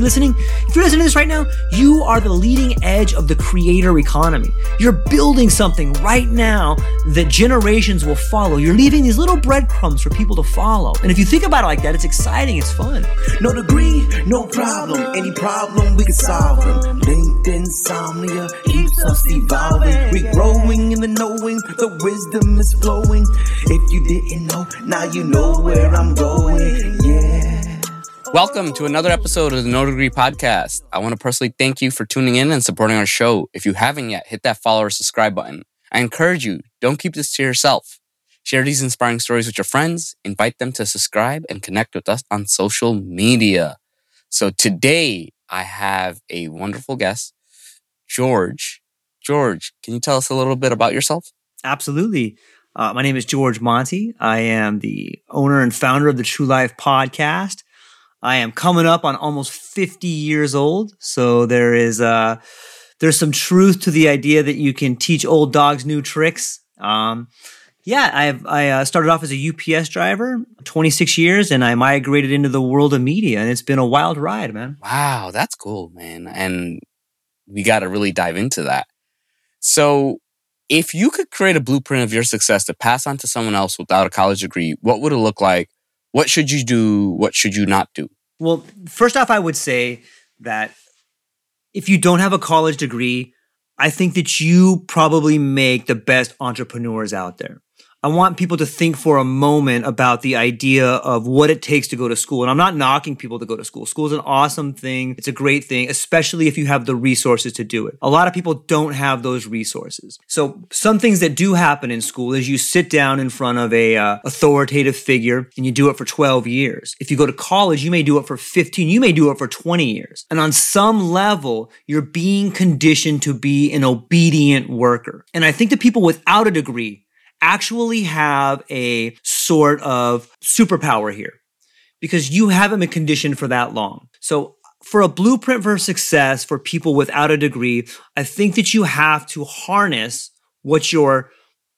everybody listening, if you're listening to this right now, you are the leading edge of the creator economy. You're building something right now that generations will follow. You're leaving these little breadcrumbs for people to follow. And if you think about it like that, it's exciting, it's fun. No degree, no problem. Any problem, we can solve them. Linked insomnia keeps us evolving. We're growing in the knowing, the wisdom is flowing. If you didn't know, now you know where I'm going. Yeah. Welcome to another episode of the No Degree Podcast. I want to personally thank you for tuning in and supporting our show. If you haven't yet, hit that follow or subscribe button. I encourage you, don't keep this to yourself. Share these inspiring stories with your friends, invite them to subscribe, and connect with us on social media. So today, I have a wonderful guest, George. George, can you tell us a little bit about yourself? Absolutely. Uh, my name is George Monty. I am the owner and founder of the True Life podcast. I am coming up on almost 50 years old. So there is uh, there's some truth to the idea that you can teach old dogs new tricks. Um, yeah, I've, I uh, started off as a UPS driver, 26 years, and I migrated into the world of media, and it's been a wild ride, man. Wow, that's cool, man. And we got to really dive into that. So, if you could create a blueprint of your success to pass on to someone else without a college degree, what would it look like? What should you do? What should you not do? Well, first off, I would say that if you don't have a college degree, I think that you probably make the best entrepreneurs out there. I want people to think for a moment about the idea of what it takes to go to school. And I'm not knocking people to go to school. School is an awesome thing. It's a great thing, especially if you have the resources to do it. A lot of people don't have those resources. So some things that do happen in school is you sit down in front of a uh, authoritative figure and you do it for 12 years. If you go to college, you may do it for 15, you may do it for 20 years. And on some level, you're being conditioned to be an obedient worker. And I think that people without a degree actually have a sort of superpower here because you haven't been conditioned for that long. So for a blueprint for success for people without a degree, I think that you have to harness what your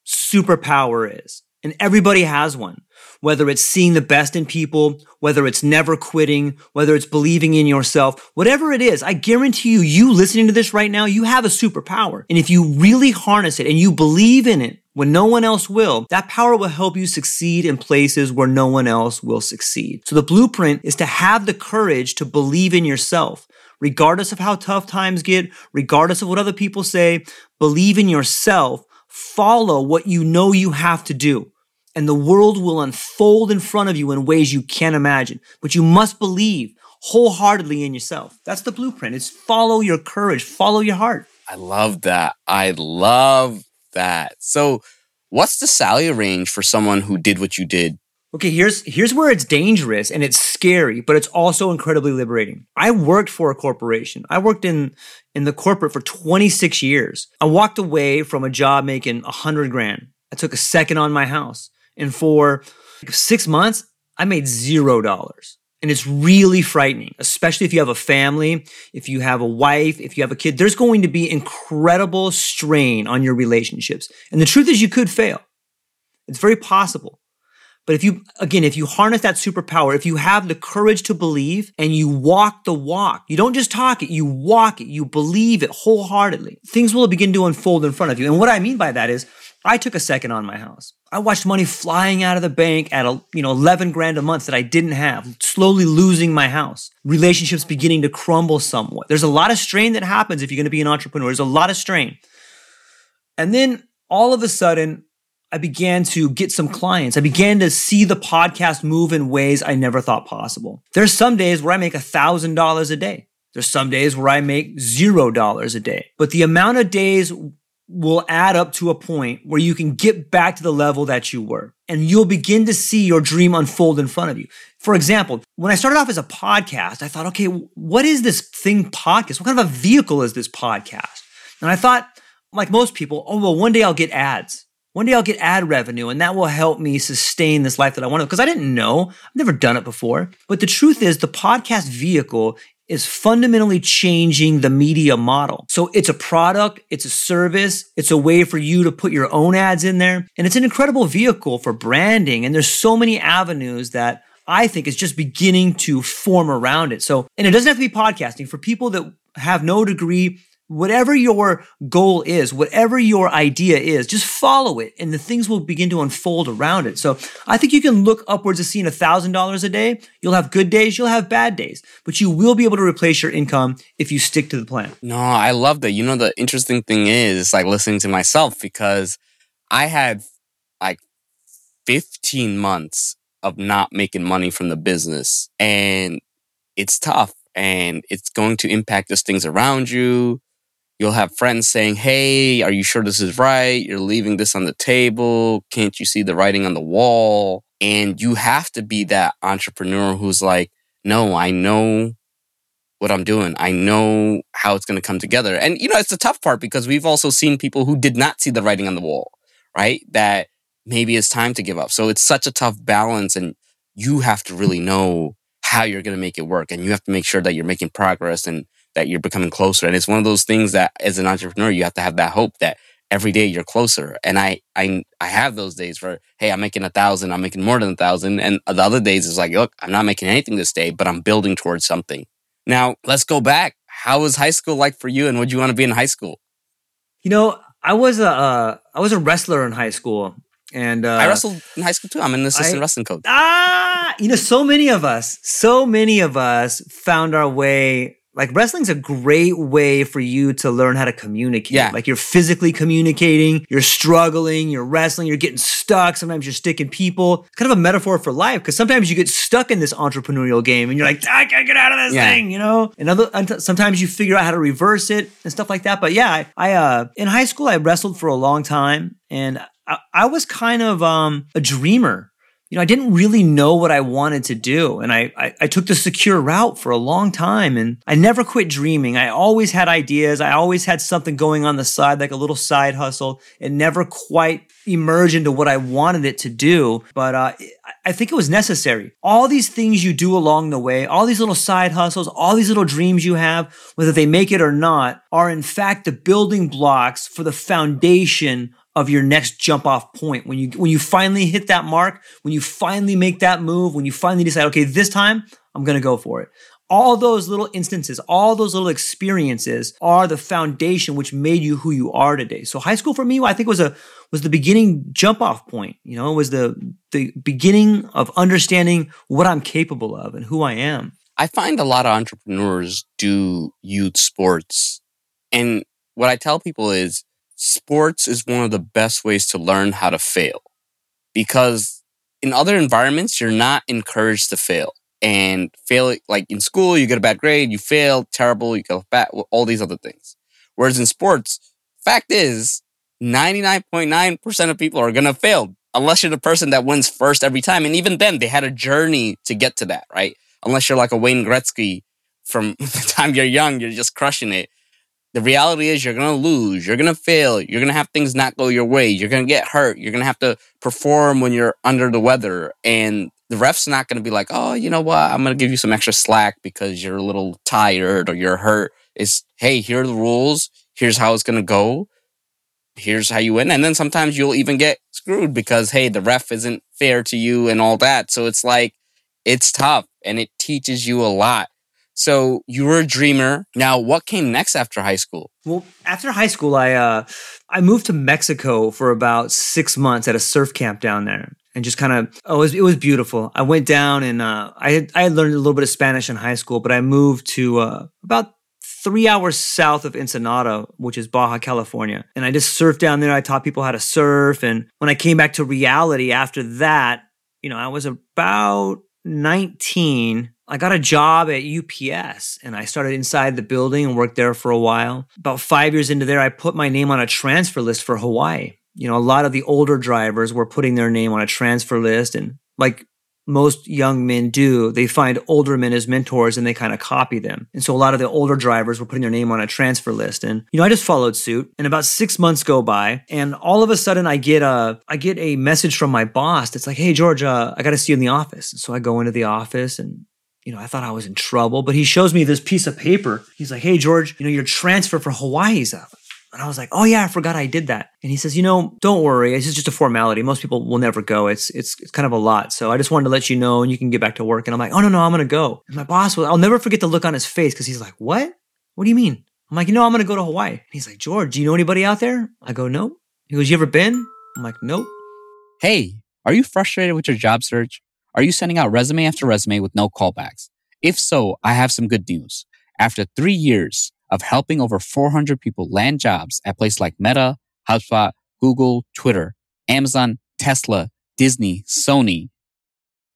superpower is. And everybody has one, whether it's seeing the best in people, whether it's never quitting, whether it's believing in yourself, whatever it is, I guarantee you, you listening to this right now, you have a superpower. And if you really harness it and you believe in it, when no one else will, that power will help you succeed in places where no one else will succeed. So the blueprint is to have the courage to believe in yourself. Regardless of how tough times get, regardless of what other people say, believe in yourself. Follow what you know you have to do. And the world will unfold in front of you in ways you can't imagine. But you must believe wholeheartedly in yourself. That's the blueprint. It's follow your courage, follow your heart. I love that. I love that. So, what's the salary range for someone who did what you did? Okay, here's here's where it's dangerous and it's scary, but it's also incredibly liberating. I worked for a corporation. I worked in in the corporate for 26 years. I walked away from a job making 100 grand. I took a second on my house. And for 6 months, I made 0 dollars. And it's really frightening, especially if you have a family, if you have a wife, if you have a kid. There's going to be incredible strain on your relationships. And the truth is, you could fail. It's very possible. But if you, again, if you harness that superpower, if you have the courage to believe and you walk the walk, you don't just talk it, you walk it, you believe it wholeheartedly, things will begin to unfold in front of you. And what I mean by that is, I took a second on my house. I watched money flying out of the bank at a, you know 11 grand a month that I didn't have, slowly losing my house. Relationships beginning to crumble somewhat. There's a lot of strain that happens if you're going to be an entrepreneur. There's a lot of strain. And then all of a sudden, I began to get some clients. I began to see the podcast move in ways I never thought possible. There's some days where I make $1,000 a day. There's some days where I make zero dollars a day. But the amount of days will add up to a point where you can get back to the level that you were and you'll begin to see your dream unfold in front of you. For example, when I started off as a podcast, I thought, okay, what is this thing podcast? What kind of a vehicle is this podcast? And I thought, like most people, oh, well, one day I'll get ads. One day I'll get ad revenue and that will help me sustain this life that I want to. Because I didn't know, I've never done it before. But the truth is, the podcast vehicle is fundamentally changing the media model. So it's a product, it's a service, it's a way for you to put your own ads in there. And it's an incredible vehicle for branding. And there's so many avenues that I think is just beginning to form around it. So, and it doesn't have to be podcasting for people that have no degree whatever your goal is, whatever your idea is, just follow it and the things will begin to unfold around it. So I think you can look upwards of seeing $1,000 a day. You'll have good days, you'll have bad days, but you will be able to replace your income if you stick to the plan. No, I love that. You know, the interesting thing is like listening to myself because I had like 15 months of not making money from the business and it's tough and it's going to impact those things around you You'll have friends saying, Hey, are you sure this is right? You're leaving this on the table. Can't you see the writing on the wall? And you have to be that entrepreneur who's like, No, I know what I'm doing. I know how it's going to come together. And, you know, it's the tough part because we've also seen people who did not see the writing on the wall, right? That maybe it's time to give up. So it's such a tough balance. And you have to really know how you're going to make it work. And you have to make sure that you're making progress and that you're becoming closer. And it's one of those things that as an entrepreneur, you have to have that hope that every day you're closer. And I, I, I have those days where, hey, I'm making a thousand, I'm making more than a thousand. And the other days is like, look, I'm not making anything this day, but I'm building towards something. Now let's go back. How was high school like for you? And would you want to be in high school? You know, I was a, uh, I was a wrestler in high school. And uh, I wrestled in high school too. I'm an assistant I, wrestling coach. Ah, you know, so many of us, so many of us found our way like wrestling's a great way for you to learn how to communicate. Yeah. Like you're physically communicating, you're struggling, you're wrestling, you're getting stuck. Sometimes you're sticking people. It's kind of a metaphor for life because sometimes you get stuck in this entrepreneurial game and you're like, I can't get out of this yeah. thing, you know? And other, sometimes you figure out how to reverse it and stuff like that. But yeah, I, I uh, in high school, I wrestled for a long time and I, I was kind of um, a dreamer you know, I didn't really know what I wanted to do. And I, I, I, took the secure route for a long time and I never quit dreaming. I always had ideas. I always had something going on the side, like a little side hustle. It never quite emerged into what I wanted it to do. But uh, I think it was necessary. All these things you do along the way, all these little side hustles, all these little dreams you have, whether they make it or not, are in fact the building blocks for the foundation of your next jump off point. When you when you finally hit that mark, when you finally make that move, when you finally decide, okay, this time I'm going to go for it. All those little instances, all those little experiences are the foundation which made you who you are today. So high school for me, I think was a was the beginning jump off point. You know, it was the the beginning of understanding what I'm capable of and who I am. I find a lot of entrepreneurs do youth sports. And what I tell people is sports is one of the best ways to learn how to fail because in other environments, you're not encouraged to fail. And fail, like in school, you get a bad grade, you fail, terrible, you go bad, all these other things. Whereas in sports, fact is, 99.9% of people are going to fail unless you're the person that wins first every time. And even then, they had a journey to get to that, right? Unless you're like a Wayne Gretzky from the time you're young, you're just crushing it the reality is you're going to lose. You're going to fail. You're going to have things not go your way. You're going to get hurt. You're going to have to perform when you're under the weather. And the ref's not going to be like, oh, you know what? I'm going to give you some extra slack because you're a little tired or you're hurt. It's, hey, here are the rules. Here's how it's going to go. Here's how you win. And then sometimes you'll even get screwed because, hey, the ref isn't fair to you and all that. So it's like, it's tough and it teaches you a lot. So you were a dreamer. Now, what came next after high school? Well, after high school, I uh, I moved to Mexico for about six months at a surf camp down there, and just kind of oh, it was, it was beautiful. I went down and uh, I had I had learned a little bit of Spanish in high school, but I moved to uh, about three hours south of Ensenada, which is Baja California, and I just surfed down there. I taught people how to surf, and when I came back to reality after that, you know, I was about 19 I got a job at UPS and I started inside the building and worked there for a while. About five years into there, I put my name on a transfer list for Hawaii. You know, a lot of the older drivers were putting their name on a transfer list. And like most young men do, they find older men as mentors and they kind of copy them. And so a lot of the older drivers were putting their name on a transfer list. And, you know, I just followed suit and about six months go by and all of a sudden I get a, I get a message from my boss. It's like, Hey, George, uh, I got to see you in the office. And so I go into the office and you know, I thought I was in trouble, but he shows me this piece of paper. He's like, "Hey, George, you know, your transfer for Hawaii's up." And I was like, oh yeah, I forgot I did that. And he says, you know, don't worry. It's just a formality. Most people will never go. It's, it's, it's kind of a lot. So I just wanted to let you know and you can get back to work. And I'm like, oh no, no, I'm going to go. And my boss was, I'll never forget the look on his face because he's like, what? What do you mean? I'm like, you know, I'm going to go to Hawaii. And he's like, George, do you know anybody out there? I go, no. He goes, you ever been? I'm like, nope. Hey, are you frustrated with your job search? Are you sending out resume after resume with no callbacks? If so, I have some good news. After three years of helping over 400 people land jobs at places like Meta, HubSpot, Google, Twitter, Amazon, Tesla, Disney, Sony,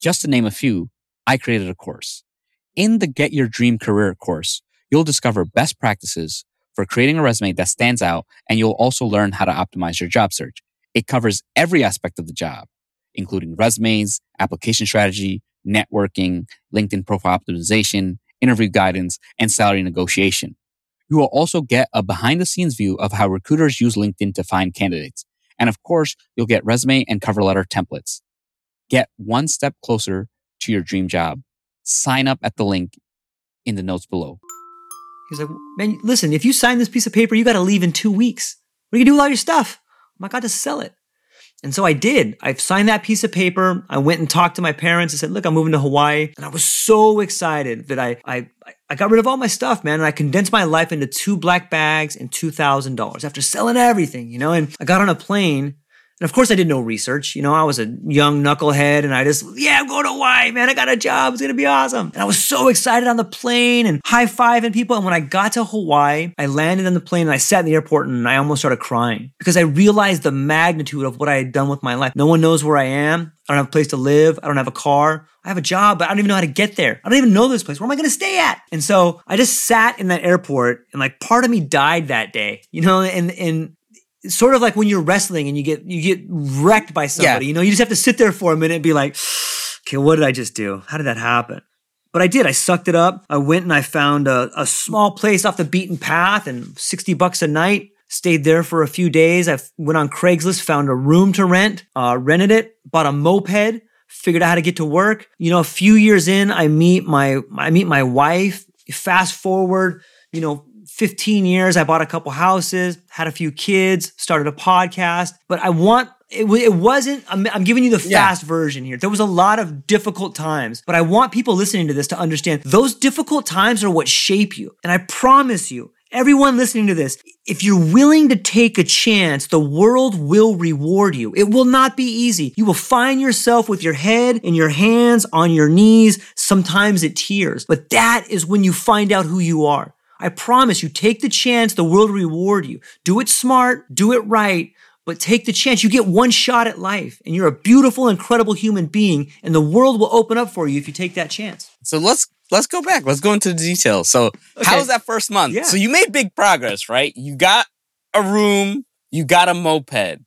just to name a few, I created a course. In the Get Your Dream Career course, you'll discover best practices for creating a resume that stands out, and you'll also learn how to optimize your job search. It covers every aspect of the job, including resumes, application strategy, networking, LinkedIn profile optimization, interview guidance, and salary negotiation. You will also get a behind the scenes view of how recruiters use LinkedIn to find candidates. And of course, you'll get resume and cover letter templates. Get one step closer to your dream job. Sign up at the link in the notes below. He's like, man, listen, if you sign this piece of paper, you got to leave in two weeks. What are you going to do with all your stuff? I'm like, I got to sell it. And so I did. I signed that piece of paper. I went and talked to my parents and said, look, I'm moving to Hawaii. And I was so excited that I, I, I got rid of all my stuff, man. And I condensed my life into two black bags and $2,000 after selling everything, you know? And I got on a plane and of course, I did no research. You know, I was a young knucklehead and I just, yeah, I'm going to Hawaii, man. I got a job. It's going to be awesome. And I was so excited on the plane and high fiving people. And when I got to Hawaii, I landed on the plane and I sat in the airport and I almost started crying because I realized the magnitude of what I had done with my life. No one knows where I am. I don't have a place to live. I don't have a car. I have a job, but I don't even know how to get there. I don't even know this place. Where am I going to stay at? And so I just sat in that airport and like part of me died that day, you know, and, and sort of like when you're wrestling and you get you get wrecked by somebody. Yeah. You know, you just have to sit there for a minute and be like, okay, what did I just do? How did that happen? But I did. I sucked it up. I went and I found a, a small place off the beaten path and 60 bucks a night. Stayed there for a few days. I went on Craigslist, found a room to rent, uh, rented it, bought a moped, figured out how to get to work. You know, a few years in, I meet my I meet my wife. Fast forward, you know, 15 years, I bought a couple houses, had a few kids, started a podcast, but I want it, it wasn't I'm, I'm, giving you the fast yeah. version here. There was a lot of difficult times but i want people listening to this to understand those difficult times are what shape you. And i promise you everyone listening to this if you're willing to take a chance the world will reward you. It will not be easy. You will find yourself with your head in your hands on your knees sometimes it tears. But that is when you find out who you are I promise you, take the chance, the world will reward you. Do it smart, do it right, but take the chance. You get one shot at life, and you're a beautiful, incredible human being, and the world will open up for you if you take that chance. So let's let's go back. Let's go into the details. So okay. how was that first month? Yeah. So you made big progress, right? You got a room, you got a moped.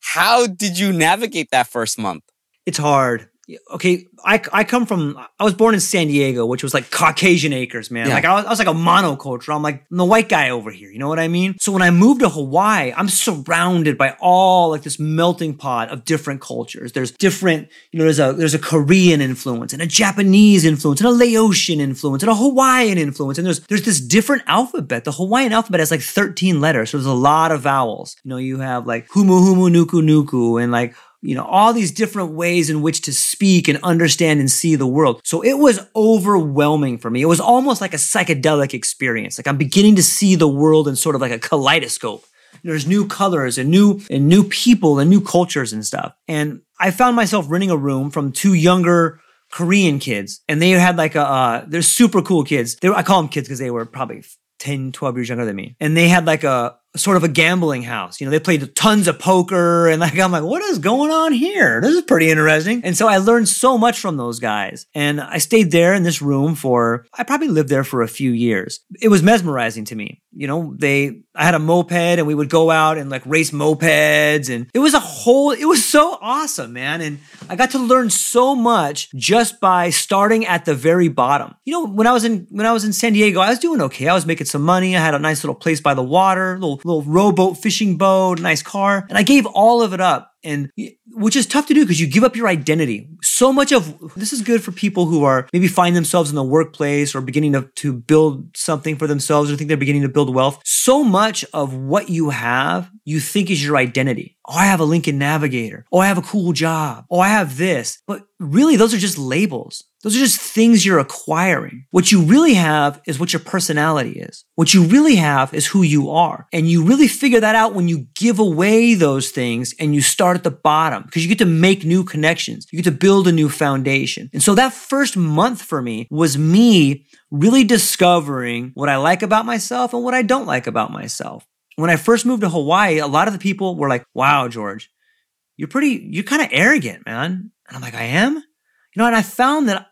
How did you navigate that first month? It's hard okay, I, I come from, I was born in San Diego, which was like Caucasian acres, man. Yeah. Like I was, I was like a monoculture. I'm like I'm the white guy over here. You know what I mean? So when I moved to Hawaii, I'm surrounded by all like this melting pot of different cultures. There's different, you know, there's a, there's a Korean influence and a Japanese influence and a Laotian influence and a Hawaiian influence. And there's, there's this different alphabet. The Hawaiian alphabet has like 13 letters. So there's a lot of vowels. You know, you have like humu humu nuku nuku and like you know, all these different ways in which to speak and understand and see the world. So it was overwhelming for me. It was almost like a psychedelic experience. Like I'm beginning to see the world in sort of like a kaleidoscope. There's new colors and new and new people and new cultures and stuff. And I found myself renting a room from two younger Korean kids, and they had like a uh, they're super cool kids. They were, I call them kids because they were probably 10, 12 years younger than me. And they had like a sort of a gambling house. You know, they played tons of poker and like I'm like, what is going on here? This is pretty interesting. And so I learned so much from those guys. And I stayed there in this room for I probably lived there for a few years. It was mesmerizing to me. You know, they I had a moped and we would go out and like race mopeds and it was a whole it was so awesome, man. And I got to learn so much just by starting at the very bottom. You know, when I was in when I was in San Diego, I was doing okay. I was making some money. I had a nice little place by the water, little little rowboat, fishing boat, nice car. And I gave all of it up and which is tough to do because you give up your identity. So much of this is good for people who are maybe find themselves in the workplace or beginning to, to build something for themselves or think they're beginning to build wealth. So much of what you have, you think is your identity. Oh, I have a Lincoln Navigator. Oh, I have a cool job. Oh, I have this. But really, those are just labels. Those are just things you're acquiring. What you really have is what your personality is. What you really have is who you are. And you really figure that out when you give away those things and you start at the bottom because you get to make new connections. You get to build a new foundation. And so that first month for me was me really discovering what I like about myself and what I don't like about myself. When I first moved to Hawaii, a lot of the people were like, wow, George, you're pretty, you're kind of arrogant, man. And I'm like, I am? You know, and I found that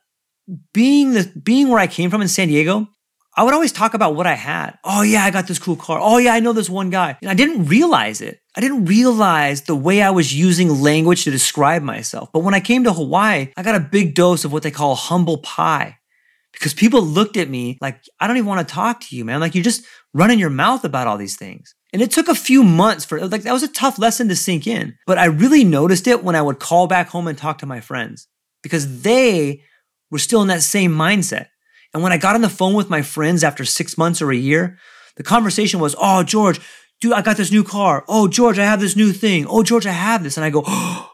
being the being where I came from in San Diego, I would always talk about what I had. Oh yeah, I got this cool car. Oh yeah, I know this one guy. And I didn't realize it. I didn't realize the way I was using language to describe myself. But when I came to Hawaii, I got a big dose of what they call humble pie. Because people looked at me like, I don't even want to talk to you, man. Like you're just running your mouth about all these things. And it took a few months for like that was a tough lesson to sink in. But I really noticed it when I would call back home and talk to my friends because they were still in that same mindset. And when I got on the phone with my friends after six months or a year, the conversation was, Oh, George, dude, I got this new car. Oh, George, I have this new thing. Oh, George, I have this. And I go, Oh,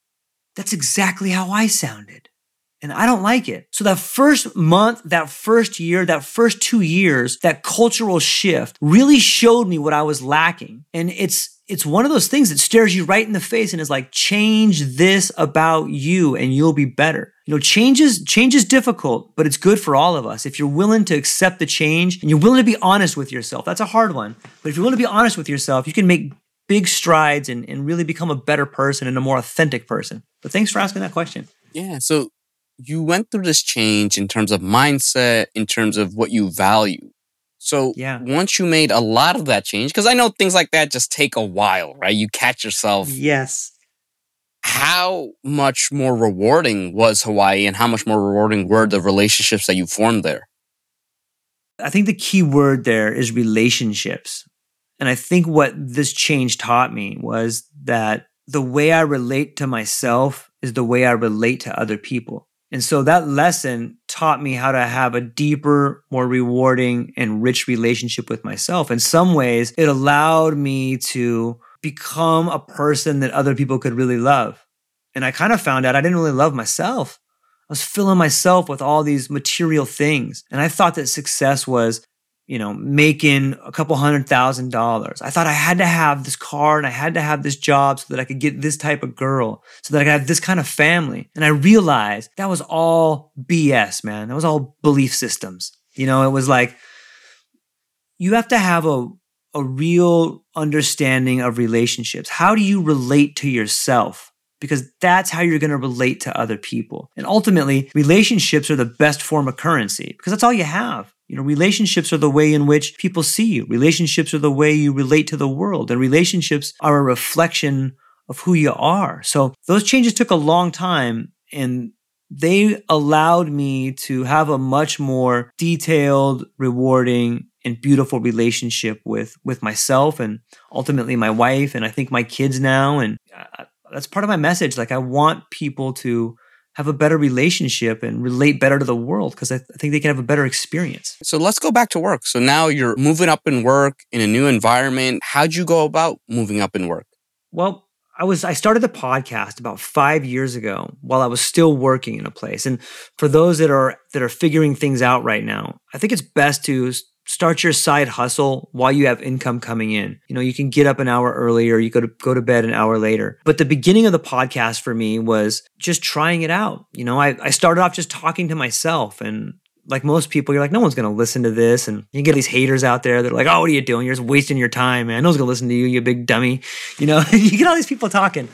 that's exactly how I sounded. And I don't like it. So that first month, that first year, that first two years, that cultural shift really showed me what I was lacking. And it's, it's one of those things that stares you right in the face and is like, change this about you and you'll be better. You know, change is, change is difficult, but it's good for all of us. If you're willing to accept the change and you're willing to be honest with yourself, that's a hard one. But if you're willing to be honest with yourself, you can make big strides and, and really become a better person and a more authentic person. But thanks for asking that question. Yeah. So you went through this change in terms of mindset, in terms of what you value. So Yeah. once you made a lot of that change, because I know things like that just take a while, right? You catch yourself. Yes. How much more rewarding was Hawaii and how much more rewarding were the relationships that you formed there? I think the key word there is relationships. And I think what this change taught me was that the way I relate to myself is the way I relate to other people. And so that lesson taught me how to have a deeper, more rewarding, and rich relationship with myself. In some ways, it allowed me to become a person that other people could really love. And I kind of found out I didn't really love myself. I was filling myself with all these material things. And I thought that success was, you know, making a couple hundred thousand dollars. I thought I had to have this car and I had to have this job so that I could get this type of girl, so that I could have this kind of family. And I realized that was all BS, man. That was all belief systems. You know, it was like you have to have a a real understanding of relationships. How do you relate to yourself? Because that's how you're going to relate to other people. And ultimately, relationships are the best form of currency because that's all you have. You know, relationships are the way in which people see you. Relationships are the way you relate to the world. And relationships are a reflection of who you are. So those changes took a long time and they allowed me to have a much more detailed, rewarding, and beautiful relationship with with myself and ultimately my wife and I think my kids now and uh, that's part of my message like I want people to have a better relationship and relate better to the world because I, th- I think they can have a better experience. So let's go back to work. So now you're moving up in work in a new environment. How'd you go about moving up in work? Well, I was I started the podcast about 5 years ago while I was still working in a place. And for those that are that are figuring things out right now, I think it's best to start your side hustle while you have income coming in. You know, you can get up an hour earlier, you go to go to bed an hour later. But the beginning of the podcast for me was just trying it out. You know, I, I started off just talking to myself and like most people, you're like, no one's gonna listen to this. And you get these haters out there that are like, oh, what are you doing? You're just wasting your time, man. No one's gonna listen to you, you big dummy. You know, you get all these people talking.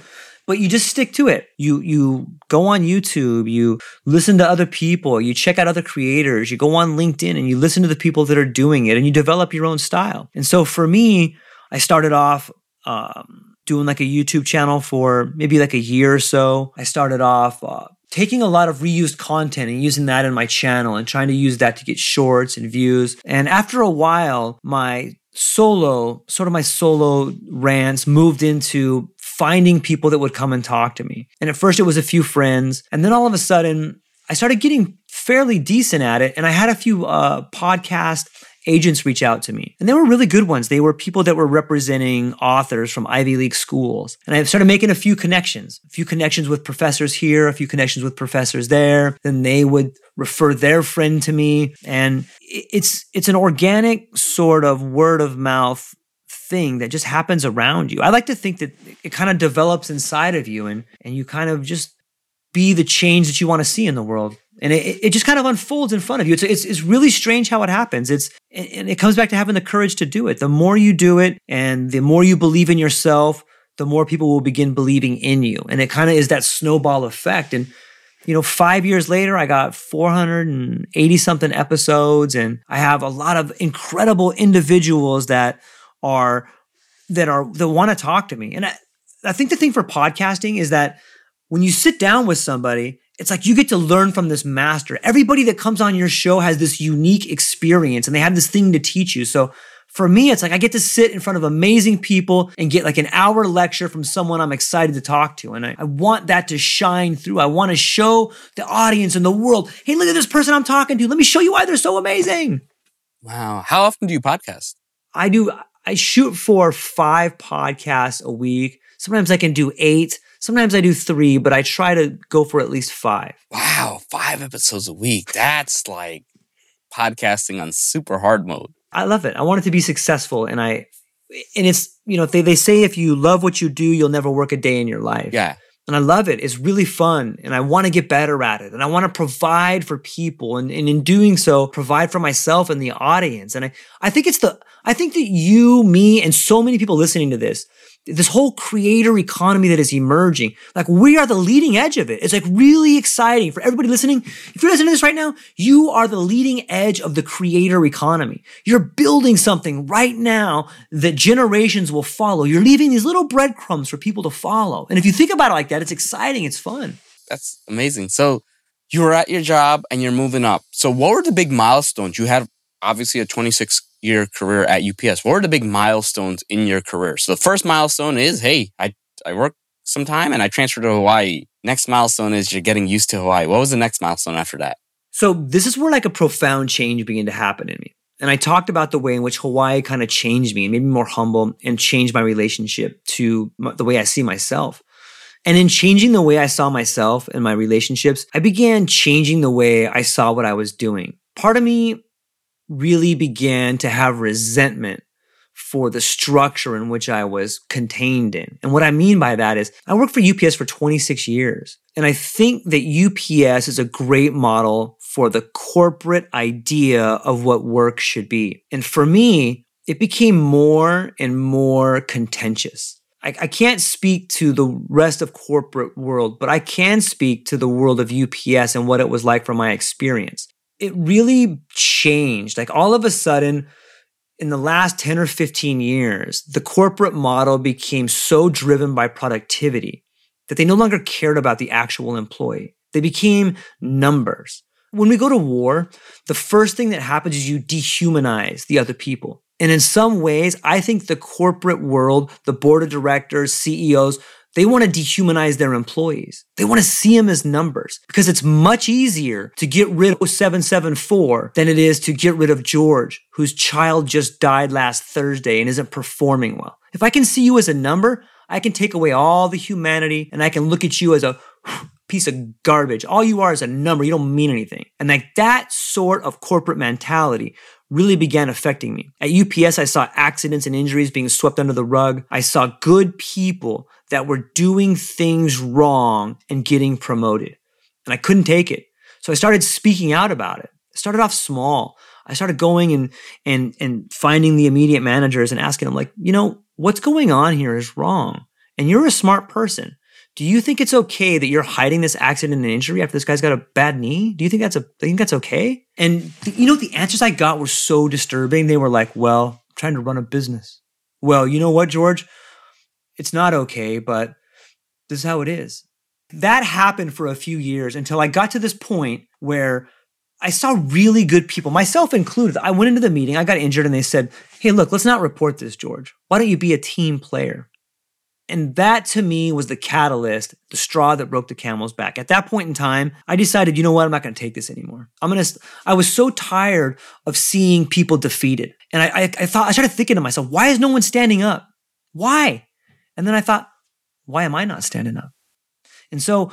But you just stick to it. You you go on YouTube, you listen to other people, you check out other creators, you go on LinkedIn and you listen to the people that are doing it and you develop your own style. And so for me, I started off um, doing like a YouTube channel for maybe like a year or so. I started off uh, taking a lot of reused content and using that in my channel and trying to use that to get shorts and views. And after a while, my solo, sort of my solo rants moved into finding people that would come and talk to me. And at first it was a few friends. And then all of a sudden I started getting fairly decent at it. And I had a few uh, podcast agents reach out to me. And they were really good ones. They were people that were representing authors from Ivy League schools. And I started making a few connections, a few connections with professors here, a few connections with professors there. Then they would refer their friend to me. And it's it's an organic sort of word of mouth thing that just happens around you. I like to think that it kind of develops inside of you and and you kind of just be the change that you want to see in the world. And it, it just kind of unfolds in front of you. It's, it's, it's really strange how it happens. It's, and it comes back to having the courage to do it. The more you do it and the more you believe in yourself, the more people will begin believing in you. And it kind of is that snowball effect. And, you know, five years later, I got 480 something episodes and I have a lot of incredible individuals that are, that are, that want to talk to me. And I, I think the thing for podcasting is that when you sit down with somebody, it's like you get to learn from this master. Everybody that comes on your show has this unique experience and they have this thing to teach you. So for me, it's like I get to sit in front of amazing people and get like an hour lecture from someone I'm excited to talk to. And I, I want that to shine through. I want to show the audience and the world, hey, look at this person I'm talking to. Let me show you why they're so amazing. Wow. How often do you podcast? I do, I shoot for five podcasts a week. Sometimes I can do eight. Sometimes I do three, but I try to go for at least five. Wow, five episodes a week. That's like podcasting on super hard mode. I love it. I want it to be successful. And I, and it's, you know, they, they say if you love what you do, you'll never work a day in your life. Yeah. And I love it. It's really fun. And I want to get better at it. And I want to provide for people. And, and in doing so, provide for myself and the audience. And I, I think it's the, I think that you, me, and so many people listening to this, this whole creator economy that is emerging. Like we are the leading edge of it. It's like really exciting for everybody listening. If you're listening to this right now, you are the leading edge of the creator economy. You're building something right now that generations will follow. You're leaving these little breadcrumbs for people to follow. And if you think about it like that, it's exciting. It's fun. That's amazing. So you were at your job and you're moving up. So what were the big milestones? You had obviously a 26 year career at UPS? What were the big milestones in your career? So the first milestone is, hey, I, I worked some time and I transferred to Hawaii. Next milestone is you're getting used to Hawaii. What was the next milestone after that? So this is where like a profound change began to happen in me. And I talked about the way in which Hawaii kind of changed me and made me more humble and changed my relationship to the way I see myself. And in changing the way I saw myself and my relationships, I began changing the way I saw what I was doing. Part of me really began to have resentment for the structure in which I was contained in. And what I mean by that is I worked for UPS for 26 years. And I think that UPS is a great model for the corporate idea of what work should be. And for me, it became more and more contentious. I, I can't speak to the rest of corporate world, but I can speak to the world of UPS and what it was like from my experience it really changed. Like all of a sudden, in the last 10 or 15 years, the corporate model became so driven by productivity that they no longer cared about the actual employee. They became numbers. When we go to war, the first thing that happens is you dehumanize the other people. And in some ways, I think the corporate world, the board of directors, CEOs, they want to dehumanize their employees. They want to see them as numbers because it's much easier to get rid of 774 than it is to get rid of George, whose child just died last Thursday and isn't performing well. If I can see you as a number, I can take away all the humanity and I can look at you as a piece of garbage. All you are is a number. You don't mean anything. And like that sort of corporate mentality really began affecting me. At UPS, I saw accidents and injuries being swept under the rug. I saw good people that were doing things wrong and getting promoted. And I couldn't take it. So I started speaking out about it. I started off small. I started going and and and finding the immediate managers and asking them like, you know, what's going on here is wrong. And you're a smart person. Do you think it's okay that you're hiding this accident and injury after this guy's got a bad knee? Do you think that's a I think that's okay? And you know the answers I got were so disturbing. They were like, "Well, I'm trying to run a business." Well, you know what, George? It's not okay, but this is how it is. That happened for a few years until I got to this point where I saw really good people, myself included. I went into the meeting, I got injured, and they said, Hey, look, let's not report this, George. Why don't you be a team player? And that to me was the catalyst, the straw that broke the camel's back. At that point in time, I decided, you know what? I'm not going to take this anymore. I'm going to, I was so tired of seeing people defeated. And I, I, I thought, I started thinking to myself, why is no one standing up? Why? And then I thought, why am I not standing up? And so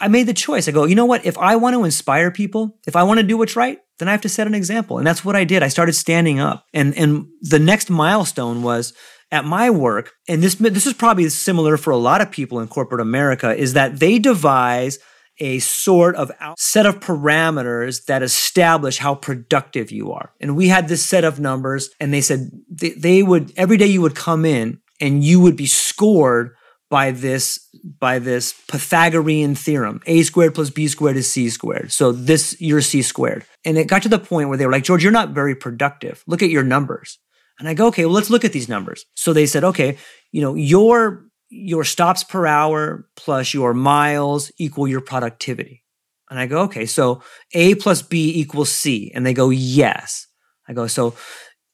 I made the choice. I go, you know what? If I want to inspire people, if I want to do what's right, then I have to set an example. And that's what I did. I started standing up. And, and the next milestone was at my work, and this, this is probably similar for a lot of people in corporate America, is that they devise a sort of set of parameters that establish how productive you are. And we had this set of numbers, and they said they, they would, every day you would come in and you would be scored by this by this Pythagorean theorem. A squared plus B squared is C squared. So this you're C squared. And it got to the point where they were like, George, you're not very productive. Look at your numbers. And I go, okay, well, let's look at these numbers. So they said, okay, you know, your your stops per hour plus your miles equal your productivity. And I go, okay, so A plus B equals C. And they go, yes. I go, so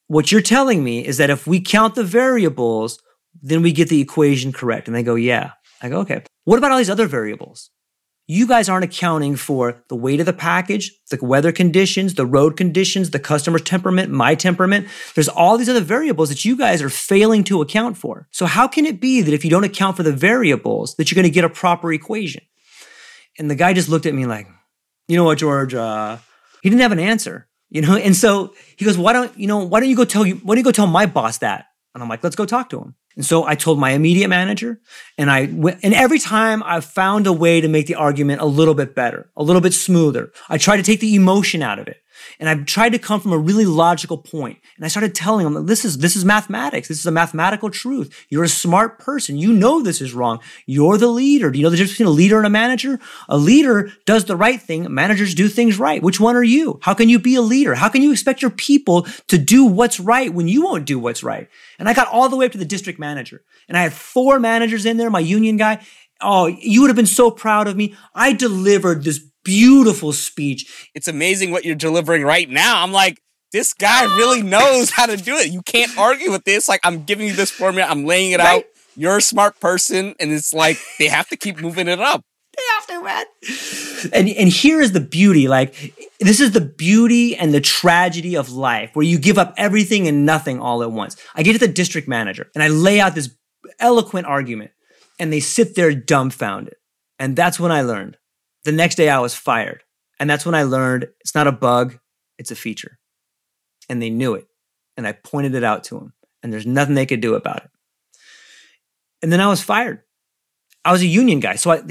what you're telling me is that if we count the variables, then we get the equation correct. And they go, yeah. I go, okay. What about all these other variables? You guys aren't accounting for the weight of the package, the weather conditions, the road conditions, the customer's temperament, my temperament. There's all these other variables that you guys are failing to account for. So how can it be that if you don't account for the variables that you're going to get a proper equation? And the guy just looked at me like, you know what, George? Uh, he didn't have an answer, you know. And so he goes, why don't you know? Why don't you go tell you? Why don't you go tell my boss that? And I'm like, let's go talk to him. And so I told my immediate manager, and I went, and every time I found a way to make the argument a little bit better, a little bit smoother. I tried to take the emotion out of it. And I've tried to come from a really logical point. And I started telling them, this is, this is mathematics. This is a mathematical truth. You're a smart person. You know this is wrong. You're the leader. Do you know the difference between a leader and a manager? A leader does the right thing. Managers do things right. Which one are you? How can you be a leader? How can you expect your people to do what's right when you won't do what's right? And I got all the way up to the district manager. And I had four managers in there, my union guy. Oh, you would have been so proud of me. I delivered this beautiful speech. It's amazing what you're delivering right now. I'm like, this guy really knows how to do it. You can't argue with this. Like, I'm giving you this formula, I'm laying it right? out. You're a smart person, and it's like they have to keep moving it up. They have to, man. And and here is the beauty. Like, this is the beauty and the tragedy of life, where you give up everything and nothing all at once. I get to the district manager and I lay out this eloquent argument, and they sit there dumbfounded. And that's when I learned the next day I was fired. And that's when I learned it's not a bug, it's a feature. And they knew it. And I pointed it out to them. And there's nothing they could do about it. And then I was fired. I was a union guy. So I,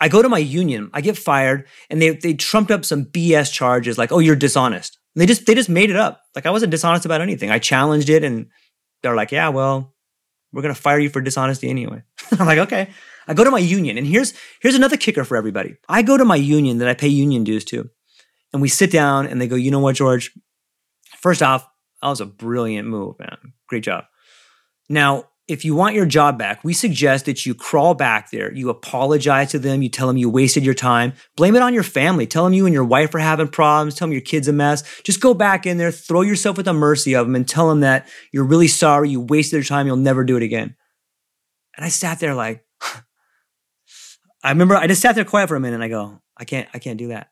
I go to my union, I get fired, and they, they trumped up some BS charges like, oh, you're dishonest. They just they just made it up. Like I wasn't dishonest about anything. I challenged it and they're like, yeah, well, we're gonna fire you for dishonesty anyway. I'm like, okay. I go to my union, and here's here's another kicker for everybody. I go to my union that I pay union dues to, and we sit down, and they go, "You know what, George? First off, that was a brilliant move, man. Great job. Now, if you want your job back, we suggest that you crawl back there, you apologize to them, you tell them you wasted your time, blame it on your family, tell them you and your wife are having problems, tell them your kid's a mess. Just go back in there, throw yourself at the mercy of them, and tell them that you're really sorry, you wasted your time, you'll never do it again. And I sat there like, I remember I just sat there quiet for a minute and I go, I can't, I can't do that.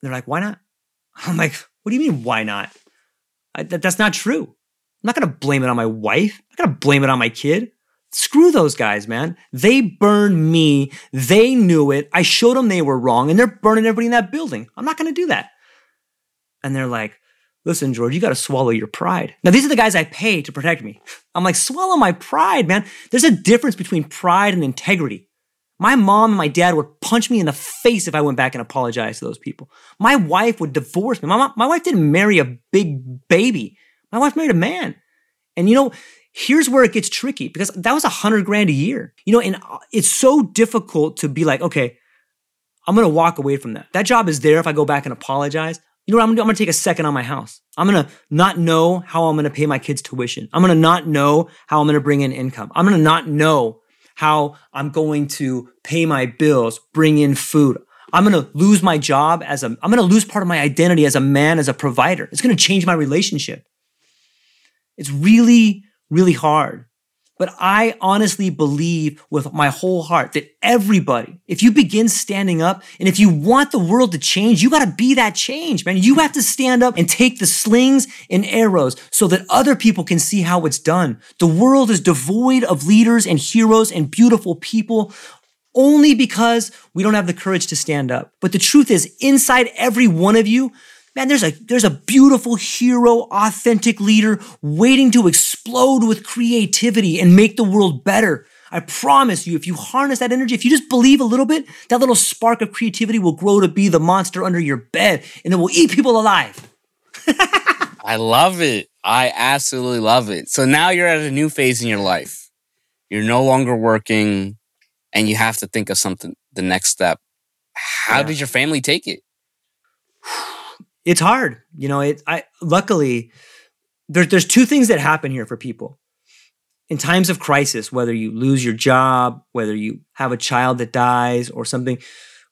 They're like, why not? I'm like, what do you mean, why not? I, that, that's not true. I'm not going to blame it on my wife. I'm not going to blame it on my kid. Screw those guys, man. They burned me. They knew it. I showed them they were wrong and they're burning everybody in that building. I'm not going to do that. And they're like, listen, George, you got to swallow your pride. Now, these are the guys I pay to protect me. I'm like, swallow my pride, man. There's a difference between pride and integrity. My mom and my dad would punch me in the face if I went back and apologized to those people. My wife would divorce me. My, my wife didn't marry a big baby. My wife married a man. And you know, here's where it gets tricky because that was a hundred grand a year. You know, and uh, it's so difficult to be like, okay, I'm gonna walk away from that. That job is there if I go back and apologize. You know what I'm gonna do? I'm gonna take a second on my house. I'm gonna not know how I'm gonna pay my kids' tuition. I'm gonna not know how I'm gonna bring in income. I'm gonna not know how I'm going to pay my bills, bring in food. I'm going to lose my job as a, I'm going to lose part of my identity as a man, as a provider. It's going to change my relationship. It's really, really hard But I honestly believe with my whole heart that everybody, if you begin standing up and if you want the world to change, you got to be that change, man. You have to stand up and take the slings and arrows so that other people can see how it's done. The world is devoid of leaders and heroes and beautiful people only because we don't have the courage to stand up. But the truth is, inside every one of you, man, there's a, there's a beautiful hero, authentic leader waiting to explode with creativity and make the world better. I promise you, if you harness that energy, if you just believe a little bit, that little spark of creativity will grow to be the monster under your bed and it will eat people alive. I love it. I absolutely love it. So now you're at a new phase in your life. You're no longer working and you have to think of something, the next step. How Yeah. did your family take it? it's hard. You know, it I luckily there's there's two things that happen here for people. In times of crisis, whether you lose your job, whether you have a child that dies or something,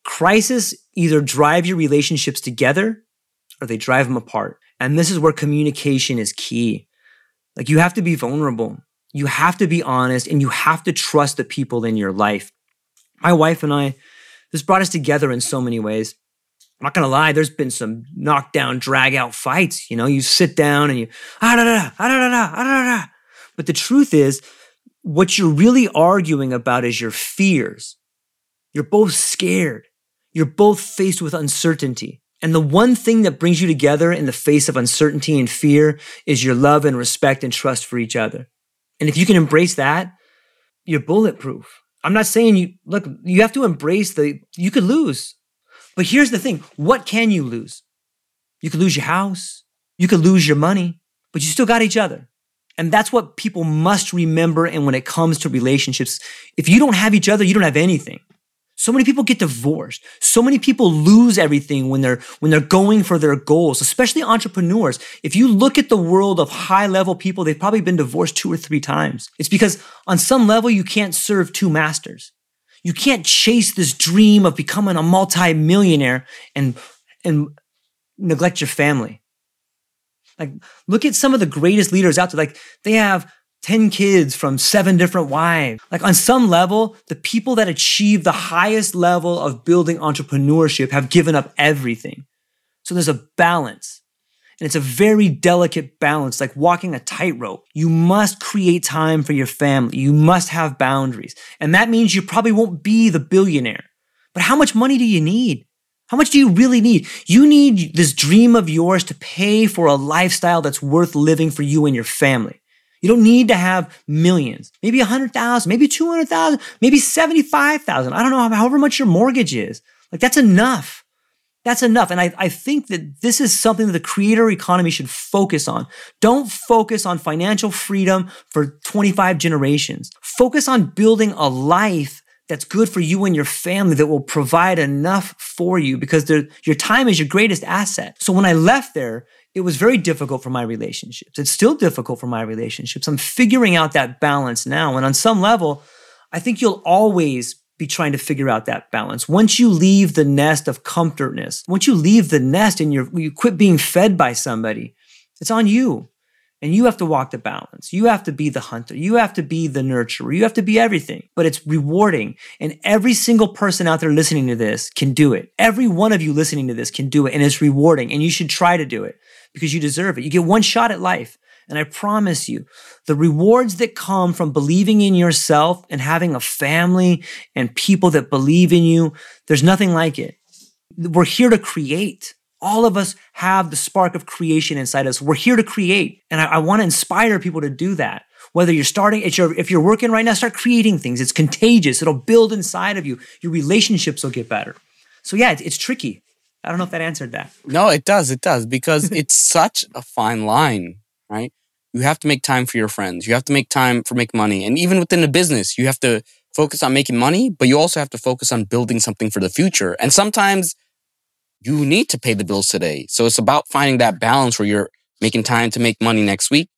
crisis either drive your relationships together or they drive them apart. And this is where communication is key. Like you have to be vulnerable. You have to be honest and you have to trust the people in your life. My wife and I, this brought us together in so many ways. I'm not gonna lie, there's been some knockdown, drag out fights. You know, you sit down and you ah da da ah da da da ah da da. But the truth is, what you're really arguing about is your fears. You're both scared. You're both faced with uncertainty. And the one thing that brings you together in the face of uncertainty and fear is your love and respect and trust for each other. And if you can embrace that, you're bulletproof. I'm not saying you look, you have to embrace the you could lose. But here's the thing what can you lose? You could lose your house, you could lose your money, but you still got each other. And that's what people must remember. And when it comes to relationships, if you don't have each other, you don't have anything. So many people get divorced. So many people lose everything when they're when they're going for their goals, especially entrepreneurs. If you look at the world of high level people, they've probably been divorced two or three times. It's because on some level you can't serve two masters. You can't chase this dream of becoming a multi-millionaire and and neglect your family. Like look at some of the greatest leaders out there. Like they have 10 kids from seven different wives. Like on some level, the people that achieve the highest level of building entrepreneurship have given up everything. So there's a balance. And it's a very delicate balance, like walking a tightrope. You must create time for your family. You must have boundaries. And that means you probably won't be the billionaire. But how much money do you need? How much do you really need? You need this dream of yours to pay for a lifestyle that's worth living for you and your family. You don't need to have millions, maybe a hundred thousand, maybe 200,000, maybe 75,000. I don't know, however much your mortgage is. Like that's enough. That's enough. And I, I think that this is something that the creator economy should focus on. Don't focus on financial freedom for 25 generations. Focus on building a life that's good for you and your family that will provide enough for you because your time is your greatest asset. So when I left there, it was very difficult for my relationships. It's still difficult for my relationships. I'm figuring out that balance now. And on some level, I think you'll always be trying to figure out that balance. Once you leave the nest of comfortness, once you leave the nest and you're, you quit being fed by somebody, it's on you. And you have to walk the balance. You have to be the hunter. You have to be the nurturer. You have to be everything. But it's rewarding. And every single person out there listening to this can do it. Every one of you listening to this can do it. And it's rewarding. And you should try to do it because you deserve it. You get one shot at life. And I promise you, the rewards that come from believing in yourself and having a family and people that believe in you, there's nothing like it. We're here to create. All of us have the spark of creation inside us. We're here to create. And I, I want to inspire people to do that. Whether you're starting, if you're, if you're working right now, start creating things. It's contagious. It'll build inside of you. Your relationships will get better. So yeah, it's, it's tricky. I don't know if that answered that. No, it does. It does because it's such a fine line, right? You have to make time for your friends. You have to make time for make money. And even within a business, you have to focus on making money, but you also have to focus on building something for the future. And sometimes you need to pay the bills today. So it's about finding that balance where you're making time to make money next week,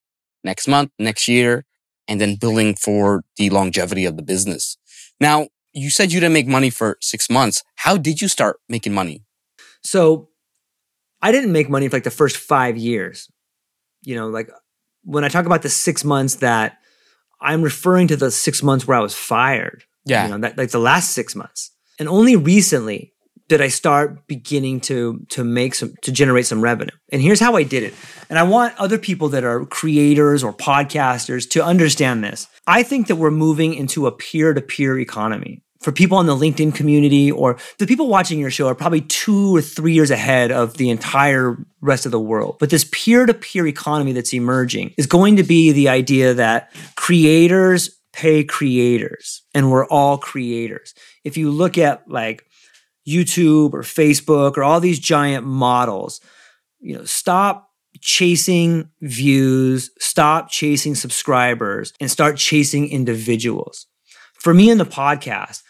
next month, next year, and then building for the longevity of the business. Now, you said you didn't make money for six months. How did you start making money? So I didn't make money for like the first five years. You know, like when I talk about the six months that I'm referring to the six months where I was fired. Yeah. You know, that, like the last six months. And only recently did I start beginning to to make some to generate some revenue. And here's how I did it. And I want other people that are creators or podcasters to understand this. I think that we're moving into a peer-to-peer economy. For people in the LinkedIn community or the people watching your show are probably 2 or 3 years ahead of the entire rest of the world. But this peer-to-peer economy that's emerging is going to be the idea that creators pay creators and we're all creators. If you look at like YouTube or Facebook or all these giant models, you know, stop chasing views, stop chasing subscribers, and start chasing individuals. For me in the podcast,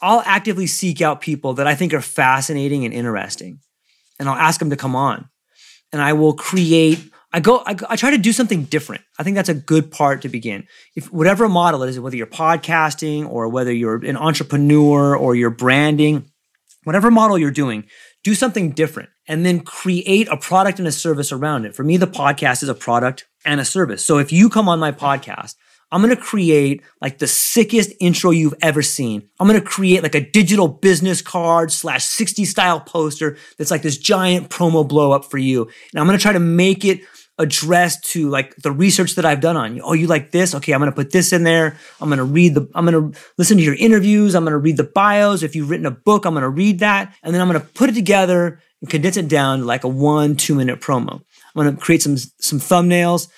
I'll actively seek out people that I think are fascinating and interesting, and I'll ask them to come on. And I will create I go, I, I, try to do something different. I think that's a good part to begin. If whatever model it is, whether you're podcasting or whether you're an entrepreneur or you're branding, whatever model you're doing, do something different and then create a product and a service around it. For me, the podcast is a product and a service. So if you come on my podcast, I'm to create like the sickest intro you've ever seen. I'm to create like a digital business card slash 60 style poster that's like this giant promo blow up for you. And I'm to try to make it addressed to like the research that I've done on you. Oh, you like this? Okay, I'm going to put this in there. I'm going to read the, I'm going to listen to your interviews. I'm going to read the bios. If you've written a book, I'm going to read that. And then I'm going to put it together and condense it down like a one, two minute promo. I'm going to create some, some thumbnails.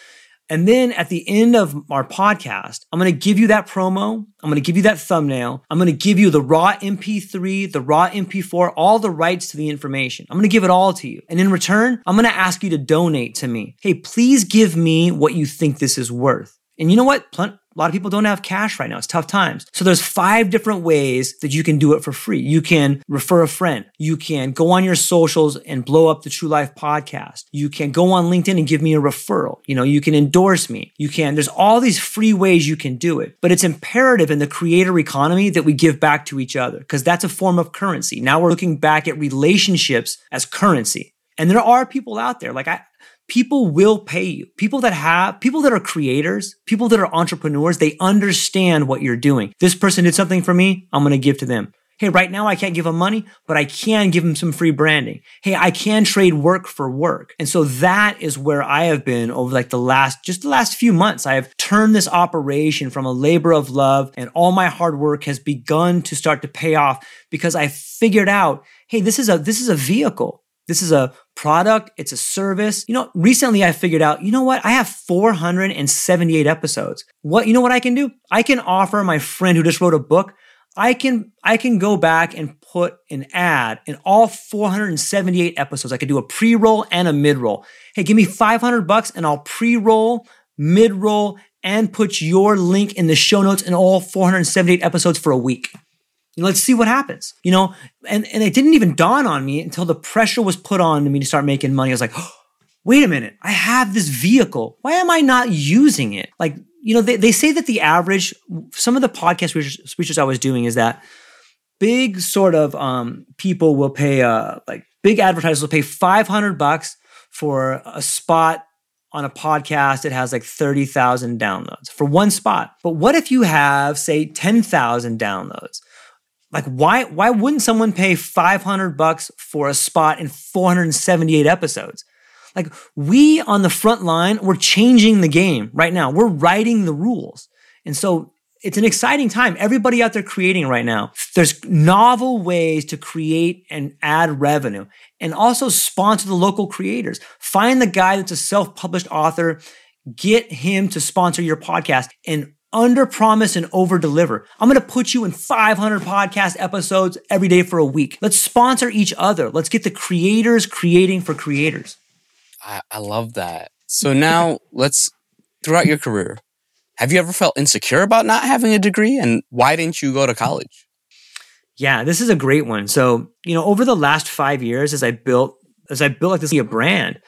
And then at the end of our podcast, I'm going to give you that promo. I'm going to give you that thumbnail. I'm going to give you the raw MP3, the raw MP4, all the rights to the information. I'm going to give it all to you. And in return, I'm going to ask you to donate to me. Hey, please give me what you think this is worth. And you know what? A lot of people don't have cash right now. It's tough times. So there's five different ways that you can do it for free. You can refer a friend. You can go on your socials and blow up the TrueLife podcast. You can go on LinkedIn and give me a referral. You know, you can endorse me. You can, there's all these free ways you can do it. But it's imperative in the creator economy that we give back to each other because that's a form of currency. Now we're looking back at relationships as currency. And there are people out there, like I, people will pay you. People that have, people that are creators, people that are entrepreneurs, they understand what you're doing. This person did something for me. I'm going to give to them. Hey, right now I can't give them money, but I can give them some free branding. Hey, I can trade work for work. And so that is where I have been over like the last, just the last few months. I have turned this operation from a labor of love and all my hard work has begun to start to pay off because I figured out, hey, this is a, this is a vehicle. This is a product, it's a service. You know, recently I figured out, you know what? I have 478 episodes. What, you know what I can do? I can offer my friend who just wrote a book, I can I can go back and put an ad in all 478 episodes. I could do a pre-roll and a mid-roll. Hey, give me 500 bucks and I'll pre-roll, mid-roll and put your link in the show notes in all 478 episodes for a week. Let's see what happens. You know, and, and it didn't even dawn on me until the pressure was put on me to start making money. I was like, oh, wait a minute, I have this vehicle. Why am I not using it? Like, you know, they, they say that the average, some of the podcast research, I was doing is that big sort of um, people will pay, uh, like big advertisers will pay 500 bucks for a spot on a podcast that has like 30,000 downloads for one spot. But what if you have, say, 10,000 downloads? Like why why wouldn't someone pay 500 bucks for a spot in 478 episodes? Like we on the front line, we're changing the game right now. We're writing the rules. And so it's an exciting time. Everybody out there creating right now. There's novel ways to create and add revenue and also sponsor the local creators. Find the guy that's a self-published author, get him to sponsor your podcast and under promise and over deliver. I'm going to put you in 500 podcast episodes every day for a week. Let's sponsor each other. Let's get the creators creating for creators. I, I love that. So now let's, throughout your career, have you ever felt insecure about not having a degree? And why didn't you go to college? Yeah, this is a great one. So, you know, over the last five years, as I built, as I built like this a brand,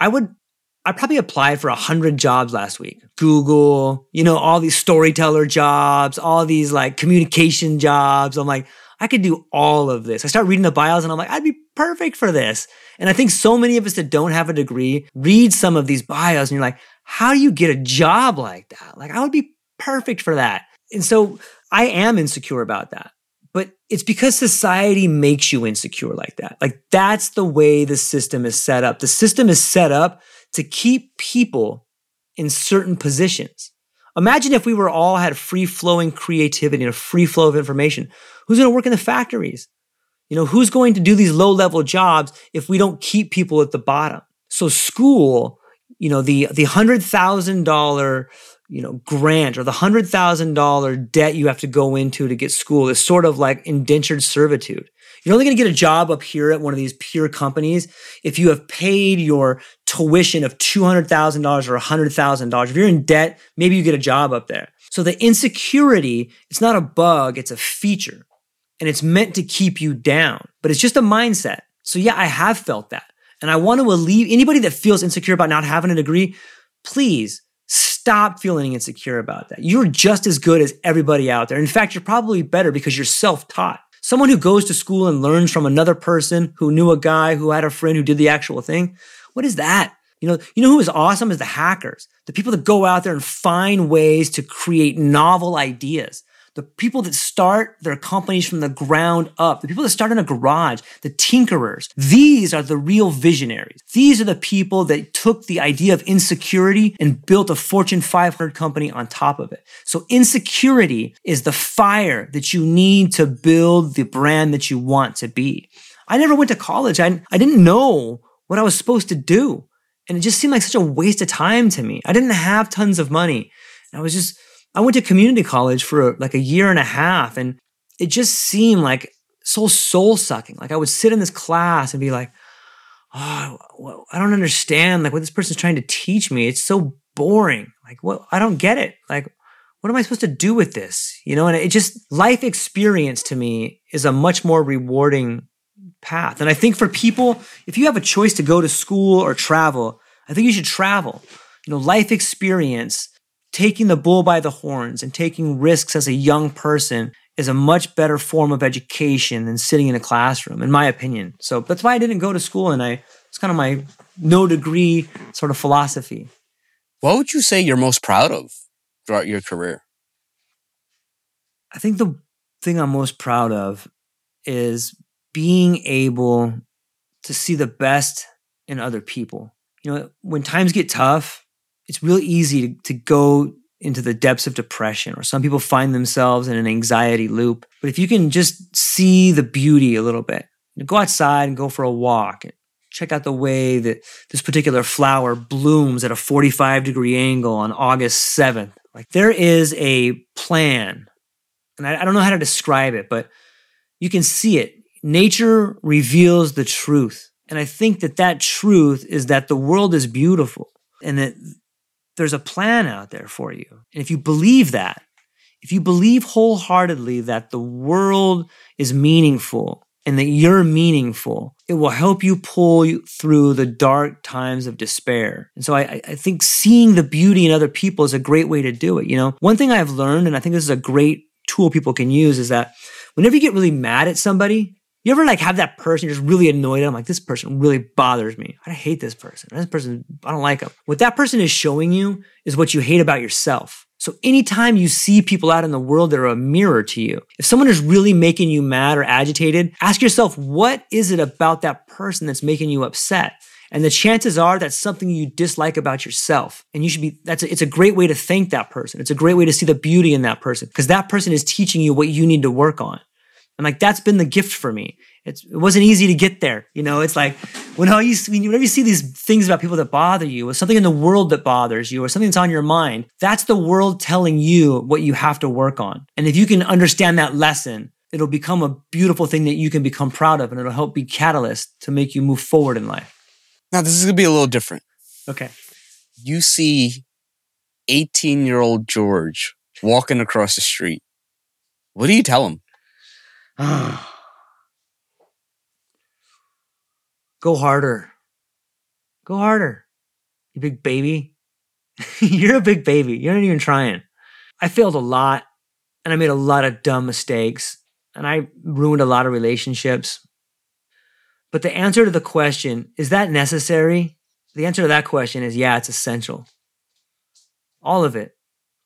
I would I probably applied for a hundred jobs last week. Google, you know, all these storyteller jobs, all these like communication jobs. I'm like, I could do all of this. I start reading the bios and I'm like, I'd be perfect for this. And I think so many of us that don't have a degree read some of these bios and you're like, how do you get a job like that? Like, I would be perfect for that. And so I am insecure about that. But it's because society makes you insecure like that. Like that's the way the system is set up. The system is set up to keep people in certain positions. Imagine if we were all had free flowing creativity and a free flow of information. Who's going to work in the factories? You know, who's going to do these low level jobs if we don't keep people at the bottom? So school, you know, the the hundred thousand dollar you know grant or the hundred thousand dollar debt you have to go into to get school is sort of like indentured servitude. You're only going to get a job up here at one of these pure companies if you have paid your tuition of $200,000 or $100,000. If you're in debt, maybe you get a job up there. So the insecurity, it's not a bug, it's a feature. And it's meant to keep you down, but it's just a mindset. So yeah, I have felt that. And I want to alleviate anybody that feels insecure about not having a degree, please stop feeling insecure about that. You're just as good as everybody out there. In fact, you're probably better because you're self taught. Someone who goes to school and learns from another person who knew a guy who had a friend who did the actual thing. What is that? You know, you know who is awesome is the hackers, the people that go out there and find ways to create novel ideas the people that start their companies from the ground up, the people that start in a garage, the tinkerers, these are the real visionaries. These are the people that took the idea of insecurity and built a Fortune 500 company on top of it. So insecurity is the fire that you need to build the brand that you want to be. I never went to college. I, I didn't know what I was supposed to do. And it just seemed like such a waste of time to me. I didn't have tons of money. I was just I went to community college for like a year and a half, and it just seemed like so soul sucking. Like I would sit in this class and be like, oh, I don't understand like what this person's trying to teach me. It's so boring. Like, what? I don't get it. Like, what am I supposed to do with this? You know, and it just life experience to me is a much more rewarding path. And I think for people, if you have a choice to go to school or travel, I think you should travel. You know, life experience taking the bull by the horns and taking risks as a young person is a much better form of education than sitting in a classroom, in my opinion. So that's why I didn't go to school, and I it's kind of my no degree sort of philosophy. What would you say you're most proud of throughout your career? I think the thing I'm most proud of is being able to see the best in other people. You know, when times get tough, it's really easy to, to go into the depths of depression, or some people find themselves in an anxiety loop. But if you can just see the beauty a little bit, go outside and go for a walk, and check out the way that this particular flower blooms at a 45 degree angle on August 7th. Like there is a plan, and I, I don't know how to describe it, but you can see it. Nature reveals the truth. And I think that that truth is that the world is beautiful and that there's a plan out there for you. And if you believe that, if you believe wholeheartedly that the world is meaningful and that you're meaningful, it will help you pull you through the dark times of despair. And so I, I think seeing the beauty in other people is a great way to do it. You know, one thing I've learned, and I think this is a great tool people can use, is that whenever you get really mad at somebody, you ever like have that person you're just really annoyed at? I'm like, this person really bothers me. I hate this person. This person, I don't like them. What that person is showing you is what you hate about yourself. So anytime you see people out in the world that are a mirror to you, if someone is really making you mad or agitated, ask yourself, what is it about that person that's making you upset? And the chances are that's something you dislike about yourself. And you should be, that's, a, it's a great way to thank that person. It's a great way to see the beauty in that person because that person is teaching you what you need to work on. And like that's been the gift for me. It's, it wasn't easy to get there. You know, it's like when all you whenever you see these things about people that bother you, or something in the world that bothers you, or something that's on your mind, that's the world telling you what you have to work on. And if you can understand that lesson, it'll become a beautiful thing that you can become proud of, and it'll help be catalyst to make you move forward in life. Now, this is gonna be a little different. Okay. You see 18 year old George walking across the street. What do you tell him? Go harder. Go harder. You big baby. You're a big baby. You're not even trying. I failed a lot and I made a lot of dumb mistakes and I ruined a lot of relationships. But the answer to the question, is that necessary? The answer to that question is yeah, it's essential. All of it.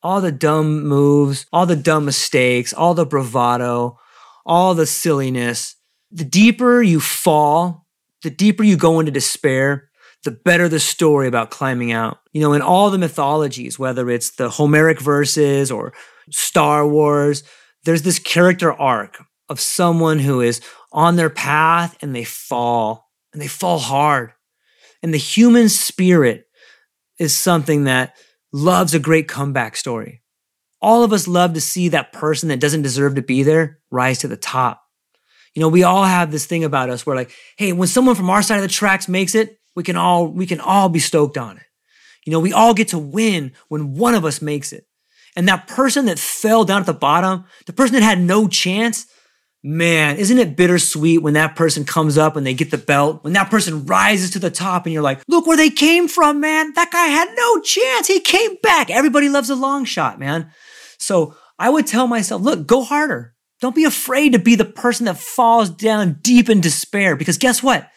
all the dumb moves, all the dumb mistakes, all the bravado, all the silliness. The deeper you fall, the deeper you go into despair, the better the story about climbing out. You know, in all the mythologies, whether it's the Homeric verses or Star Wars, there's this character arc of someone who is on their path and they fall and they fall hard. And the human spirit is something that loves a great comeback story. All of us love to see that person that doesn't deserve to be there rise to the top. You know, we all have this thing about us where like, hey, when someone from our side of the tracks makes it, we can all we can all be stoked on it. You know, we all get to win when one of us makes it. And that person that fell down at the bottom, the person that had no chance, man, isn't it bittersweet when that person comes up and they get the belt, when that person rises to the top and you're like, look where they came from, man. That guy had no chance. He came back. Everybody loves a long shot, man. So I would tell myself, look, go harder. Don't be afraid to be the person that falls down deep in despair because guess what?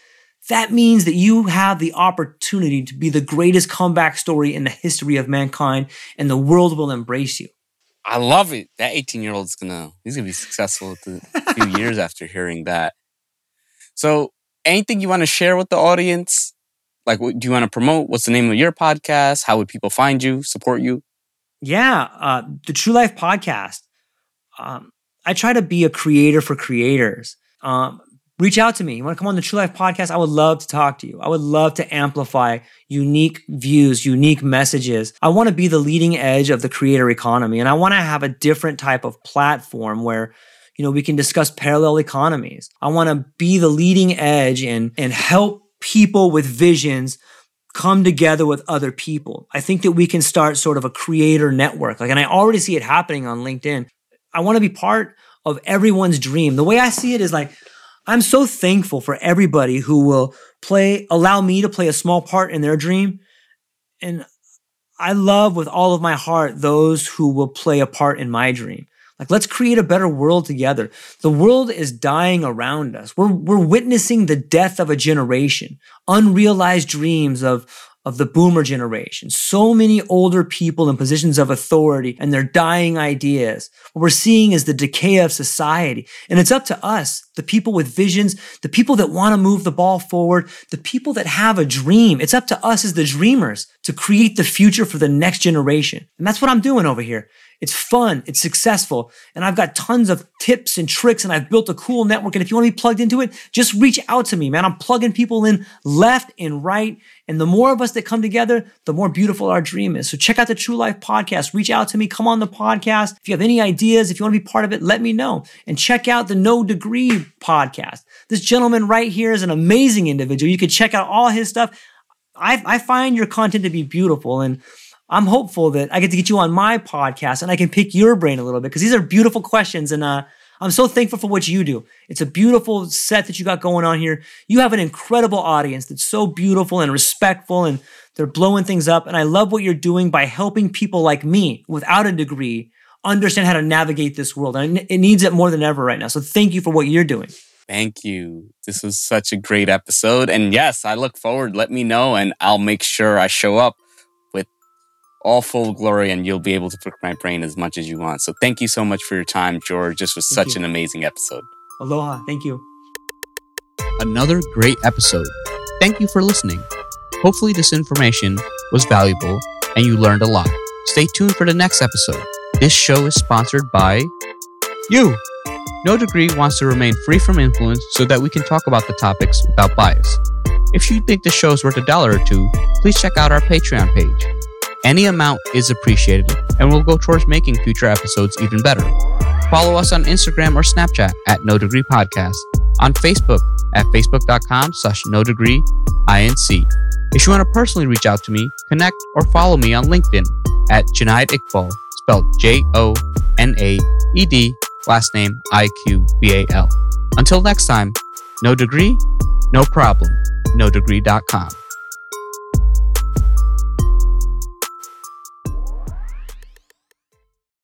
That means that you have the opportunity to be the greatest comeback story in the history of mankind and the world will embrace you. I love it. That 18 year old's gonna he's gonna be successful a few years after hearing that. So, anything you want to share with the audience? Like, what, do you want to promote? What's the name of your podcast? How would people find you, support you? Yeah, uh, the TrueLife Podcast. Um, I try to be a creator for creators. Um, reach out to me. You want to come on the TrueLife podcast? I would love to talk to you. I would love to amplify unique views, unique messages. I want to be the leading edge of the creator economy and I want to have a different type of platform where you know we can discuss parallel economies. I want to be the leading edge and and help people with visions come together with other people. I think that we can start sort of a creator network. Like and I already see it happening on LinkedIn. I want to be part of everyone's dream. The way I see it is like I'm so thankful for everybody who will play, allow me to play a small part in their dream. And I love with all of my heart those who will play a part in my dream. Like, let's create a better world together. The world is dying around us. We're, we're witnessing the death of a generation, unrealized dreams of, of the boomer generation. So many older people in positions of authority and their dying ideas. What we're seeing is the decay of society. And it's up to us, the people with visions, the people that want to move the ball forward, the people that have a dream. It's up to us as the dreamers to create the future for the next generation. And that's what I'm doing over here. It's fun. It's successful. And I've got tons of tips and tricks and I've built a cool network. And if you want to be plugged into it, just reach out to me, man. I'm plugging people in left and right. And the more of us that come together, the more beautiful our dream is. So check out the TrueLife podcast. Reach out to me. Come on the podcast. If you have any ideas, if you want to be part of it, let me know. And check out the No Degree podcast. This gentleman right here is an amazing individual. You can check out all his stuff. I, I find your content to be beautiful. And I'm hopeful that I get to get you on my podcast and I can pick your brain a little bit because these are beautiful questions. And uh, I'm so thankful for what you do. It's a beautiful set that you got going on here. You have an incredible audience that's so beautiful and respectful and they're blowing things up. And I love what you're doing by helping people like me without a degree understand how to navigate this world. And it needs it more than ever right now. So thank you for what you're doing. Thank you. This was such a great episode. And yes, I look forward. Let me know and I'll make sure I show up all full of glory and you'll be able to pick my brain as much as you want. So thank you so much for your time, George. This was thank such you. an amazing episode. Aloha. Thank you. Another great episode. Thank you for listening. Hopefully, this information was valuable and you learned a lot. Stay tuned for the next episode. This show is sponsored by you. No Degree wants to remain free from influence so that we can talk about the topics without bias. If you think the show is worth a dollar or two, please check out our Patreon page. Any amount is appreciated and will go towards making future episodes even better. Follow us on Instagram or Snapchat at No Degree Podcast, on Facebook at facebook.com slash no degree inc. If you want to personally reach out to me, connect or follow me on LinkedIn at Jonaed Iqbal, spelled J O N A E D, last name I Q B A L. Until next time, no degree, no problem, nodegree.com.